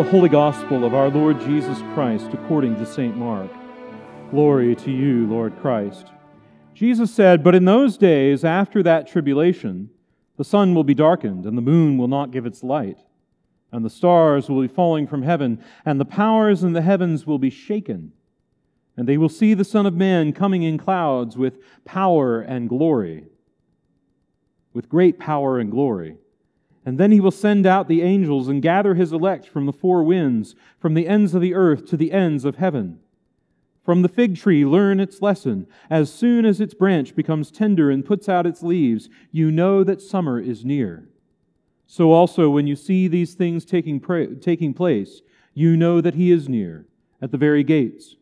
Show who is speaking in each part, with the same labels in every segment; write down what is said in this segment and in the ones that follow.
Speaker 1: the Holy Gospel of our Lord Jesus Christ according to St. Mark. Glory to you, Lord Christ. Jesus said, But in those days, after that tribulation, the sun will be darkened, and the moon will not give its light, and the stars will be falling from heaven, and the powers in the heavens will be shaken. And they will see the Son of Man coming in clouds with power and glory. With great power and glory. And then he will send out the angels and gather his elect from the four winds, from the ends of the earth to the ends of heaven. From the fig tree, learn its lesson. As soon as its branch becomes tender and puts out its leaves, you know that summer is near. So also, when you see these things taking, pra- taking place, you know that he is near, at the very gates.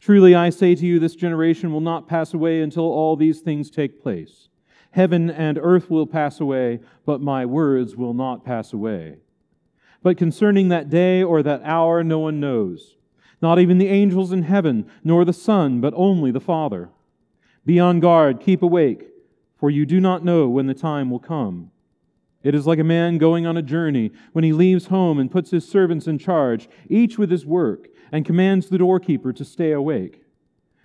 Speaker 1: Truly, I say to you, this generation will not pass away until all these things take place. Heaven and earth will pass away, but my words will not pass away. But concerning that day or that hour, no one knows, not even the angels in heaven, nor the Son, but only the Father. Be on guard, keep awake, for you do not know when the time will come. It is like a man going on a journey when he leaves home and puts his servants in charge, each with his work, and commands the doorkeeper to stay awake.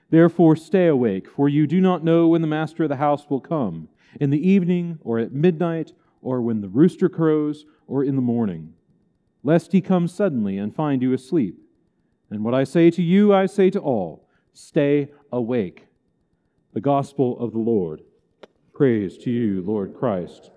Speaker 1: Therefore, stay awake, for you do not know when the master of the house will come in the evening, or at midnight, or when the rooster crows, or in the morning, lest he come suddenly and find you asleep. And what I say to you, I say to all stay awake. The gospel of the Lord. Praise to you, Lord Christ.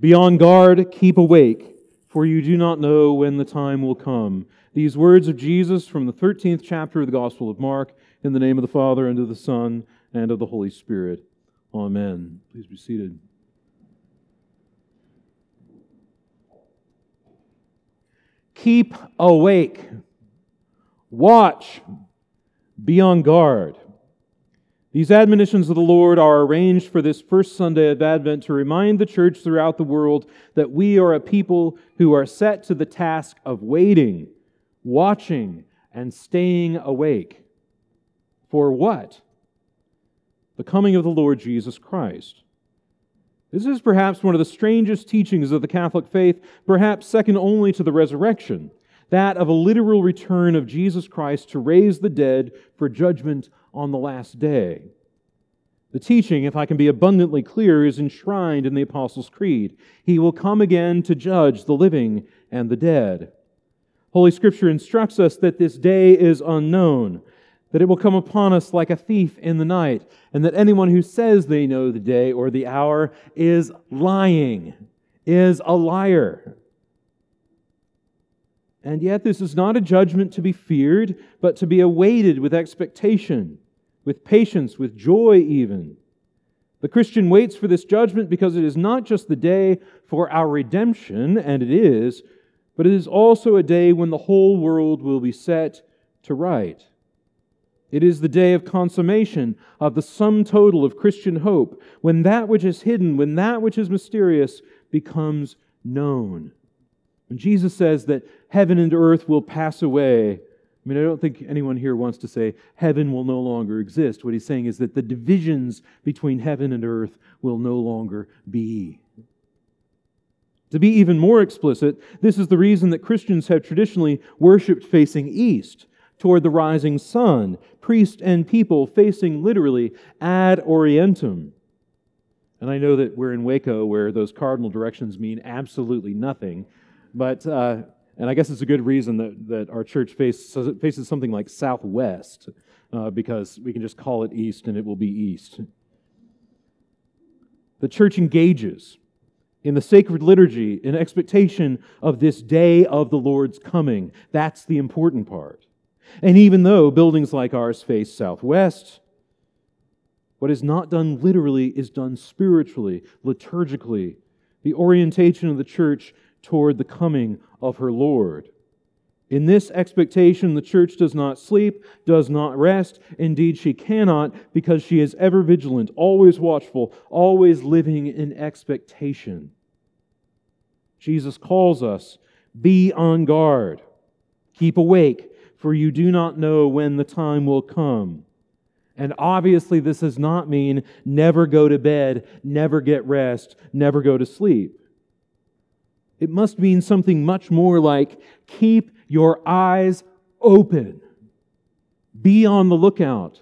Speaker 1: Be on guard, keep awake, for you do not know when the time will come. These words of Jesus from the 13th chapter of the Gospel of Mark, in the name of the Father, and of the Son, and of the Holy Spirit. Amen. Please be seated. Keep awake. Watch. Be on guard. These admonitions of the Lord are arranged for this first Sunday of Advent to remind the church throughout the world that we are a people who are set to the task of waiting, watching, and staying awake. For what? The coming of the Lord Jesus Christ. This is perhaps one of the strangest teachings of the Catholic faith, perhaps second only to the resurrection, that of a literal return of Jesus Christ to raise the dead for judgment on the last day. The teaching, if I can be abundantly clear, is enshrined in the Apostles' Creed. He will come again to judge the living and the dead. Holy Scripture instructs us that this day is unknown, that it will come upon us like a thief in the night, and that anyone who says they know the day or the hour is lying, is a liar. And yet, this is not a judgment to be feared, but to be awaited with expectation, with patience, with joy, even. The Christian waits for this judgment because it is not just the day for our redemption, and it is, but it is also a day when the whole world will be set to right. It is the day of consummation of the sum total of Christian hope, when that which is hidden, when that which is mysterious becomes known. When Jesus says that heaven and earth will pass away, I mean, I don't think anyone here wants to say heaven will no longer exist. What he's saying is that the divisions between heaven and earth will no longer be. To be even more explicit, this is the reason that Christians have traditionally worshiped facing east, toward the rising sun, priest and people facing literally ad orientem. And I know that we're in Waco where those cardinal directions mean absolutely nothing. But, uh, and I guess it's a good reason that, that our church face, faces something like southwest. uh, because we can just call it East and it will be East. The church engages in the sacred liturgy in expectation of this day of the Lord's coming. That's the important part. And even though buildings like ours face southwest, what is not done literally is done spiritually, liturgically, the orientation of the church toward the coming of her Lord. In this expectation, the church does not sleep, does not rest. Indeed, she cannot because she is ever vigilant, always watchful, always living in expectation. Jesus calls us be on guard, keep awake, for you do not know when the time will come. And obviously, this does not mean never go to bed, never get rest, never go to sleep. It must mean something much more like keep your eyes open, be on the lookout,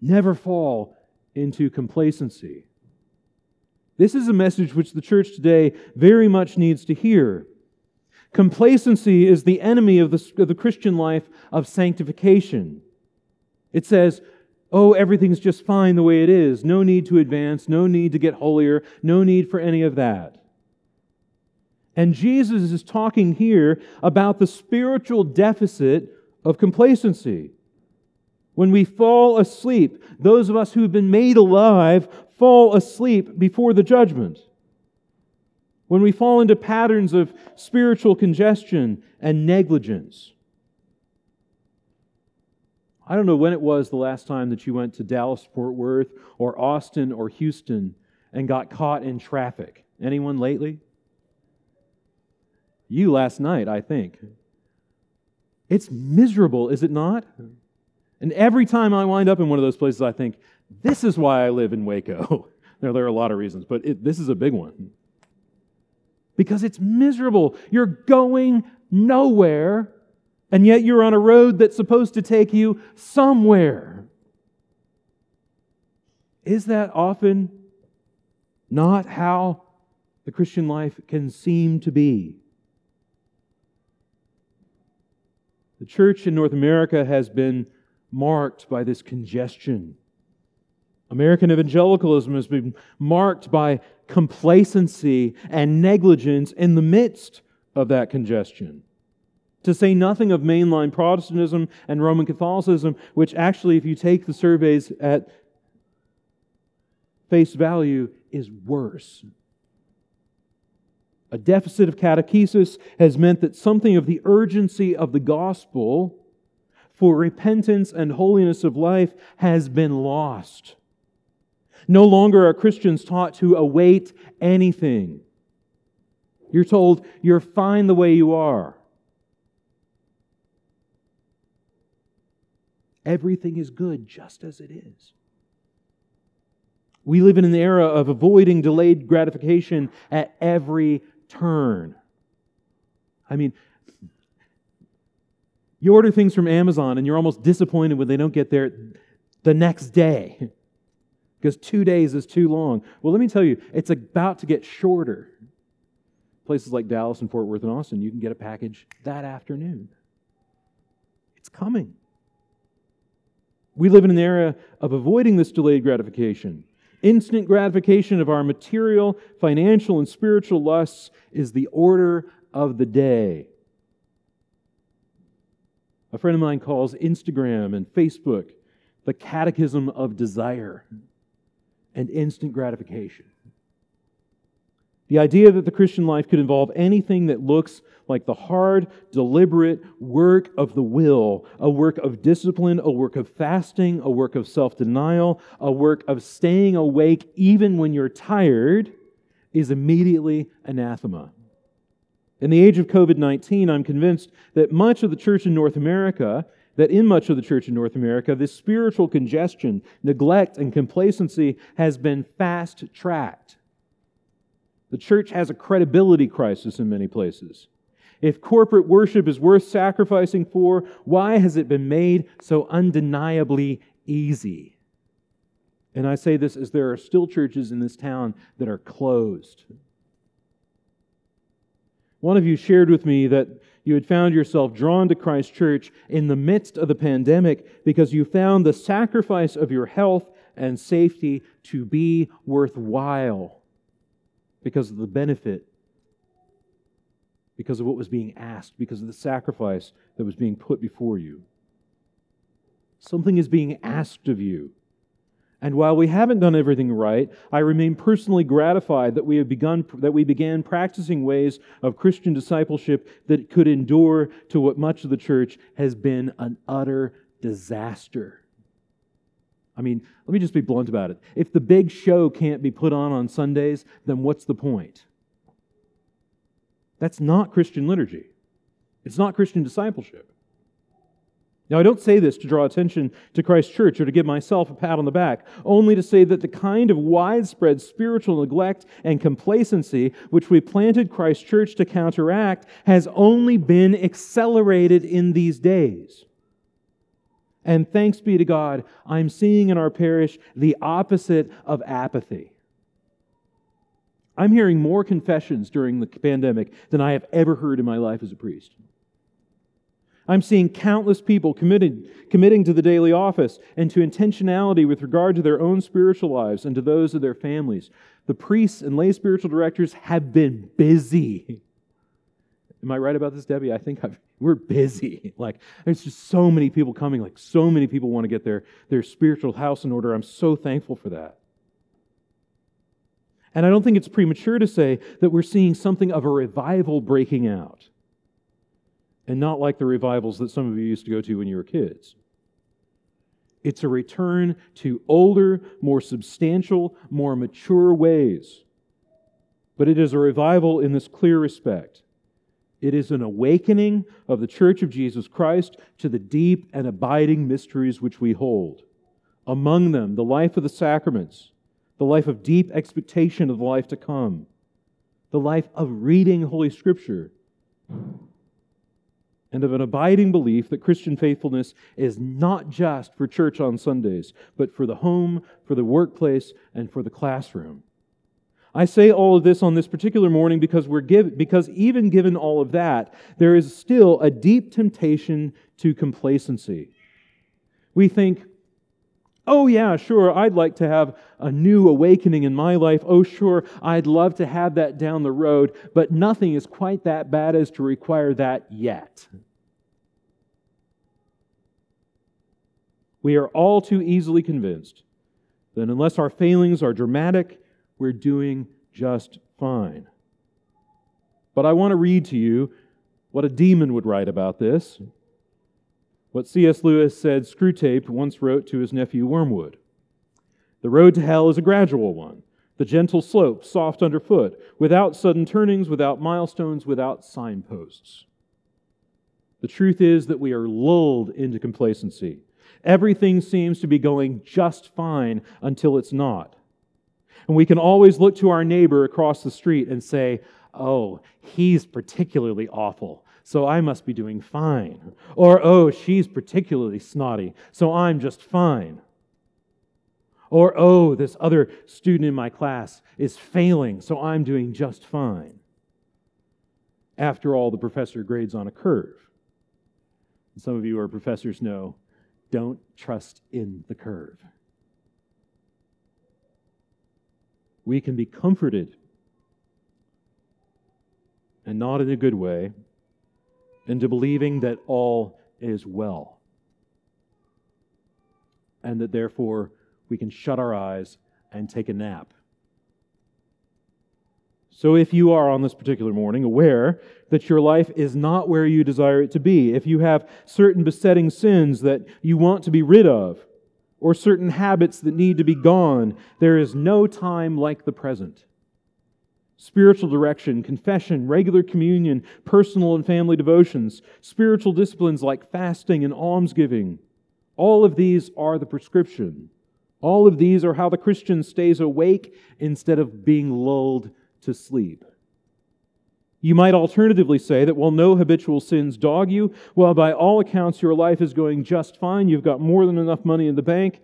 Speaker 1: never fall into complacency. This is a message which the church today very much needs to hear. Complacency is the enemy of the, of the Christian life of sanctification. It says, oh, everything's just fine the way it is. No need to advance, no need to get holier, no need for any of that. And Jesus is talking here about the spiritual deficit of complacency. When we fall asleep, those of us who have been made alive fall asleep before the judgment. When we fall into patterns of spiritual congestion and negligence. I don't know when it was the last time that you went to Dallas, Fort Worth, or Austin, or Houston and got caught in traffic. Anyone lately? You last night, I think. It's miserable, is it not? And every time I wind up in one of those places, I think, this is why I live in Waco. there, there are a lot of reasons, but it, this is a big one. Because it's miserable. You're going nowhere, and yet you're on a road that's supposed to take you somewhere. Is that often not how the Christian life can seem to be? The church in North America has been marked by this congestion. American evangelicalism has been marked by complacency and negligence in the midst of that congestion. To say nothing of mainline Protestantism and Roman Catholicism, which actually, if you take the surveys at face value, is worse. A deficit of catechesis has meant that something of the urgency of the gospel for repentance and holiness of life has been lost. No longer are Christians taught to await anything. You're told you're fine the way you are. Everything is good just as it is. We live in an era of avoiding delayed gratification at every turn. I mean, you order things from Amazon and you're almost disappointed when they don't get there the next day because two days is too long. Well, let me tell you, it's about to get shorter. Places like Dallas and Fort Worth and Austin, you can get a package that afternoon. It's coming. We live in an era of avoiding this delayed gratification. Instant gratification of our material, financial, and spiritual lusts is the order of the day. A friend of mine calls Instagram and Facebook the catechism of desire and instant gratification. The idea that the Christian life could involve anything that looks like the hard, deliberate work of the will, a work of discipline, a work of fasting, a work of self denial, a work of staying awake even when you're tired, is immediately anathema. In the age of COVID 19, I'm convinced that much of the church in North America, that in much of the church in North America, this spiritual congestion, neglect, and complacency has been fast tracked. The church has a credibility crisis in many places. If corporate worship is worth sacrificing for, why has it been made so undeniably easy? And I say this as there are still churches in this town that are closed. One of you shared with me that you had found yourself drawn to Christ Church in the midst of the pandemic because you found the sacrifice of your health and safety to be worthwhile because of the benefit, because of what was being asked, because of the sacrifice that was being put before you. Something is being asked of you. And while we haven't done everything right, I remain personally gratified that we have begun that we began practicing ways of Christian discipleship that could endure to what much of the church has been an utter disaster. I mean, let me just be blunt about it. If the big show can't be put on on Sundays, then what's the point? That's not Christian liturgy. It's not Christian discipleship. Now, I don't say this to draw attention to Christ Church or to give myself a pat on the back, only to say that the kind of widespread spiritual neglect and complacency which we planted Christ Church to counteract has only been accelerated in these days. And thanks be to God, I'm seeing in our parish the opposite of apathy. I'm hearing more confessions during the pandemic than I have ever heard in my life as a priest. I'm seeing countless people committed, committing to the daily office and to intentionality with regard to their own spiritual lives and to those of their families. The priests and lay spiritual directors have been busy. Am I right about this, Debbie? I think I've, we're busy. Like, there's just so many people coming. Like, so many people want to get their, their spiritual house in order. I'm so thankful for that. And I don't think it's premature to say that we're seeing something of a revival breaking out. And not like the revivals that some of you used to go to when you were kids. It's a return to older, more substantial, more mature ways. But it is a revival in this clear respect it is an awakening of the Church of Jesus Christ to the deep and abiding mysteries which we hold. Among them, the life of the sacraments, the life of deep expectation of the life to come, the life of reading Holy Scripture, and of an abiding belief that Christian faithfulness is not just for church on Sundays, but for the home, for the workplace, and for the classroom. I say all of this on this particular morning because we're give, because even given all of that, there is still a deep temptation to complacency. We think, oh yeah, sure, I'd like to have a new awakening in my life. Oh sure, I'd love to have that down the road, but nothing is quite that bad as to require that yet. We are all too easily convinced that unless our failings are dramatic we're doing just fine. But I want to read to you what a demon would write about this. What C.S. Lewis said Screwtape once wrote to his nephew Wormwood. The road to hell is a gradual one, the gentle slope, soft underfoot, without sudden turnings, without milestones, without signposts. The truth is that we are lulled into complacency. Everything seems to be going just fine until it's not. And we can always look to our neighbor across the street and say, oh, he's particularly awful, so I must be doing fine. Or, oh, she's particularly snotty, so I'm just fine. Or, oh, this other student in my class is failing, so I'm doing just fine. After all, the professor grades on a curve. Some of you are professors know don't trust in the curve. we can be comforted and not in a good way into believing that all is well. And that therefore we can shut our eyes and take a nap. So, if you are on this particular morning aware that your life is not where you desire it to be, if you have certain besetting sins that you want to be rid of, or certain habits that need to be gone. There is no time like the present. Spiritual direction, confession, regular communion, personal and family devotions, spiritual disciplines like fasting and almsgiving, all of these are the prescription. All of these are how the Christian stays awake instead of being lulled to sleep. You might alternatively say that while no habitual sins dog you, well, by all accounts, your life is going just fine. You've got more than enough money in the bank.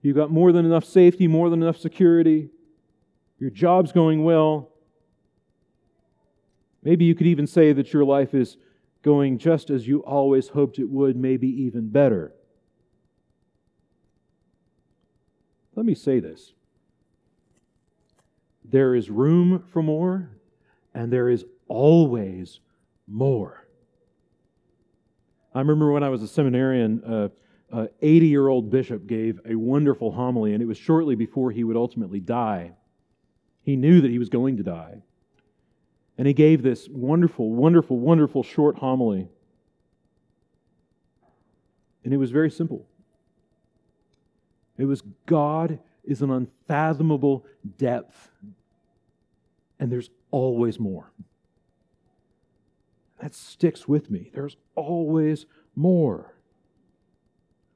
Speaker 1: You've got more than enough safety, more than enough security. Your job's going well. Maybe you could even say that your life is going just as you always hoped it would, maybe even better. Let me say this there is room for more, and there is always more. I remember when I was a seminarian, an 80 year old bishop gave a wonderful homily, and it was shortly before he would ultimately die. He knew that he was going to die. And he gave this wonderful, wonderful, wonderful short homily. And it was very simple. It was God is an unfathomable depth, and there's always more. That sticks with me. There's always more.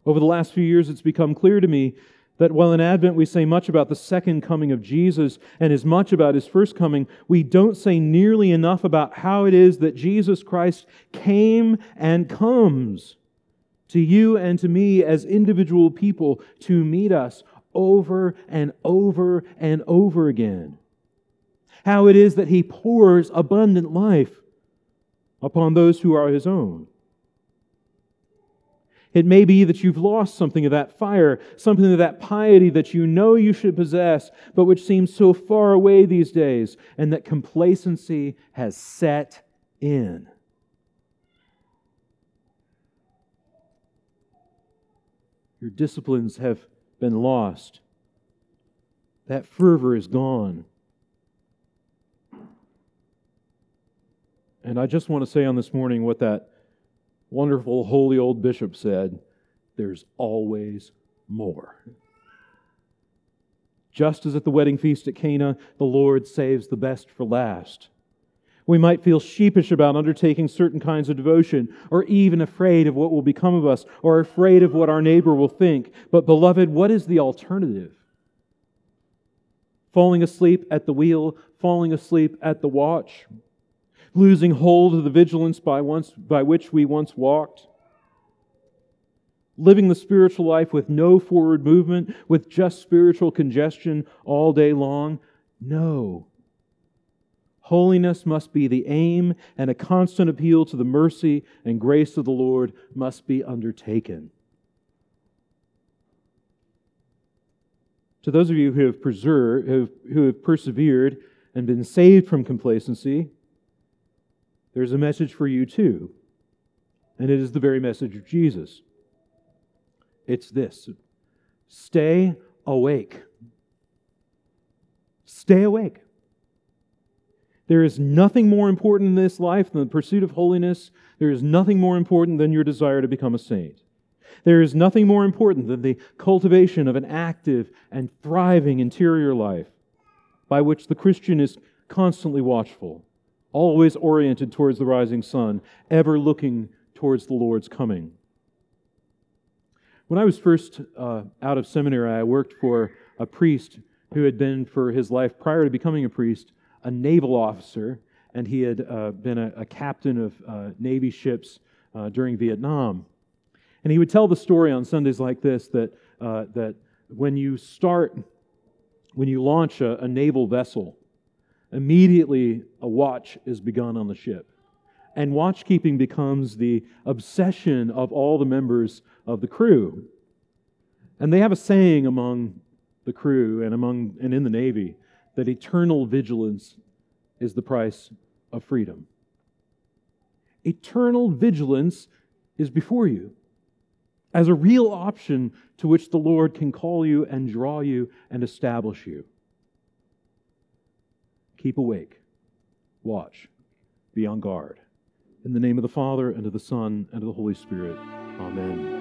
Speaker 1: Over the last few years, it's become clear to me that while in Advent we say much about the second coming of Jesus and as much about his first coming, we don't say nearly enough about how it is that Jesus Christ came and comes to you and to me as individual people to meet us over and over and over again. How it is that he pours abundant life upon those who are his own. It may be that you've lost something of that fire, something of that piety that you know you should possess, but which seems so far away these days, and that complacency has set in. Your disciplines have been lost. That fervor is gone. And I just want to say on this morning what that wonderful, holy old bishop said there's always more. Just as at the wedding feast at Cana, the Lord saves the best for last. We might feel sheepish about undertaking certain kinds of devotion, or even afraid of what will become of us, or afraid of what our neighbor will think. But, beloved, what is the alternative? Falling asleep at the wheel, falling asleep at the watch, losing hold of the vigilance by, once, by which we once walked, living the spiritual life with no forward movement, with just spiritual congestion all day long. No. Holiness must be the aim, and a constant appeal to the mercy and grace of the Lord must be undertaken. To those of you who have, preserved, who have persevered and been saved from complacency, there's a message for you too. And it is the very message of Jesus. It's this stay awake. Stay awake. There is nothing more important in this life than the pursuit of holiness. There is nothing more important than your desire to become a saint. There is nothing more important than the cultivation of an active and thriving interior life by which the Christian is constantly watchful, always oriented towards the rising sun, ever looking towards the Lord's coming. When I was first uh, out of seminary, I worked for a priest who had been for his life prior to becoming a priest a naval officer, and he had uh, been a, a, captain of uh, Navy ships uh, during Vietnam. And he would tell the story on Sundays like this that, uh, that when you start, when you launch a, a naval vessel, immediately a watch is begun on the ship. And watchkeeping becomes the obsession of all the members of the crew. And they have a saying among the crew and among and in the Navy that eternal vigilance is the price of freedom. Eternal vigilance is before you as a real option to which the Lord can call you and draw you and establish you. Keep awake, watch, be on guard. In the name of the Father, and of the Son, and of the Holy Spirit. Amen.